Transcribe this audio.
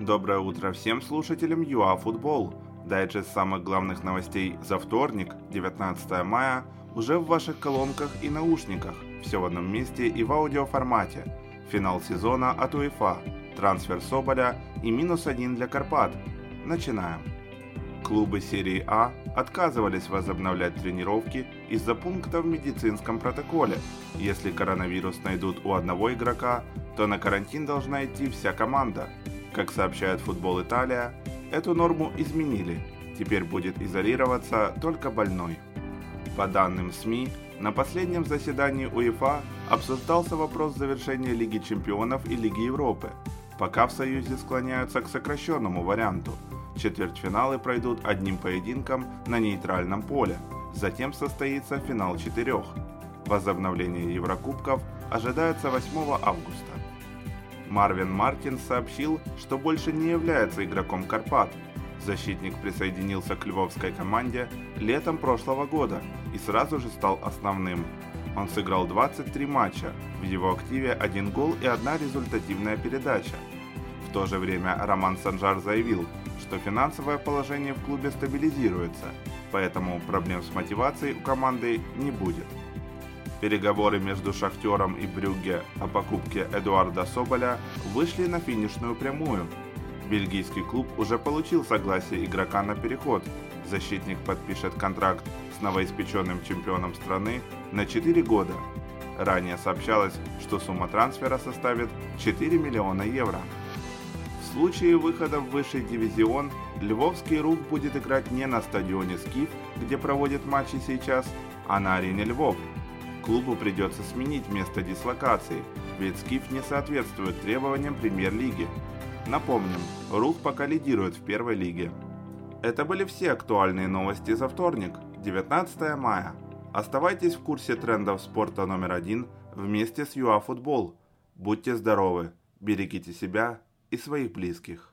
Доброе утро всем слушателям ЮАФутбол. Дайджест самых главных новостей за вторник, 19 мая, уже в ваших колонках и наушниках, все в одном месте и в аудиоформате. Финал сезона от УЕФА, трансфер Соболя и минус один для Карпат. Начинаем. Клубы серии А отказывались возобновлять тренировки из-за пункта в медицинском протоколе. Если коронавирус найдут у одного игрока, то на карантин должна идти вся команда. Как сообщает Футбол Италия, эту норму изменили. Теперь будет изолироваться только больной. По данным СМИ, на последнем заседании УЕФА обсуждался вопрос завершения Лиги Чемпионов и Лиги Европы. Пока в Союзе склоняются к сокращенному варианту. Четвертьфиналы пройдут одним поединком на нейтральном поле. Затем состоится финал четырех. Возобновление Еврокубков ожидается 8 августа. Марвин Мартин сообщил, что больше не является игроком Карпат. Защитник присоединился к львовской команде летом прошлого года и сразу же стал основным. Он сыграл 23 матча, в его активе один гол и одна результативная передача. В то же время Роман Санжар заявил, что финансовое положение в клубе стабилизируется, поэтому проблем с мотивацией у команды не будет. Переговоры между Шахтером и Брюгге о покупке Эдуарда Соболя вышли на финишную прямую. Бельгийский клуб уже получил согласие игрока на переход. Защитник подпишет контракт с новоиспеченным чемпионом страны на 4 года. Ранее сообщалось, что сумма трансфера составит 4 миллиона евро. В случае выхода в высший дивизион Львовский рух будет играть не на стадионе «Скиф», где проводит матчи сейчас, а на арене Львов – Клубу придется сменить место дислокации, ведь Скиф не соответствует требованиям премьер-лиги. Напомним, Рух пока лидирует в первой лиге. Это были все актуальные новости за вторник, 19 мая. Оставайтесь в курсе трендов спорта номер один вместе с ЮАФутбол. Будьте здоровы, берегите себя и своих близких.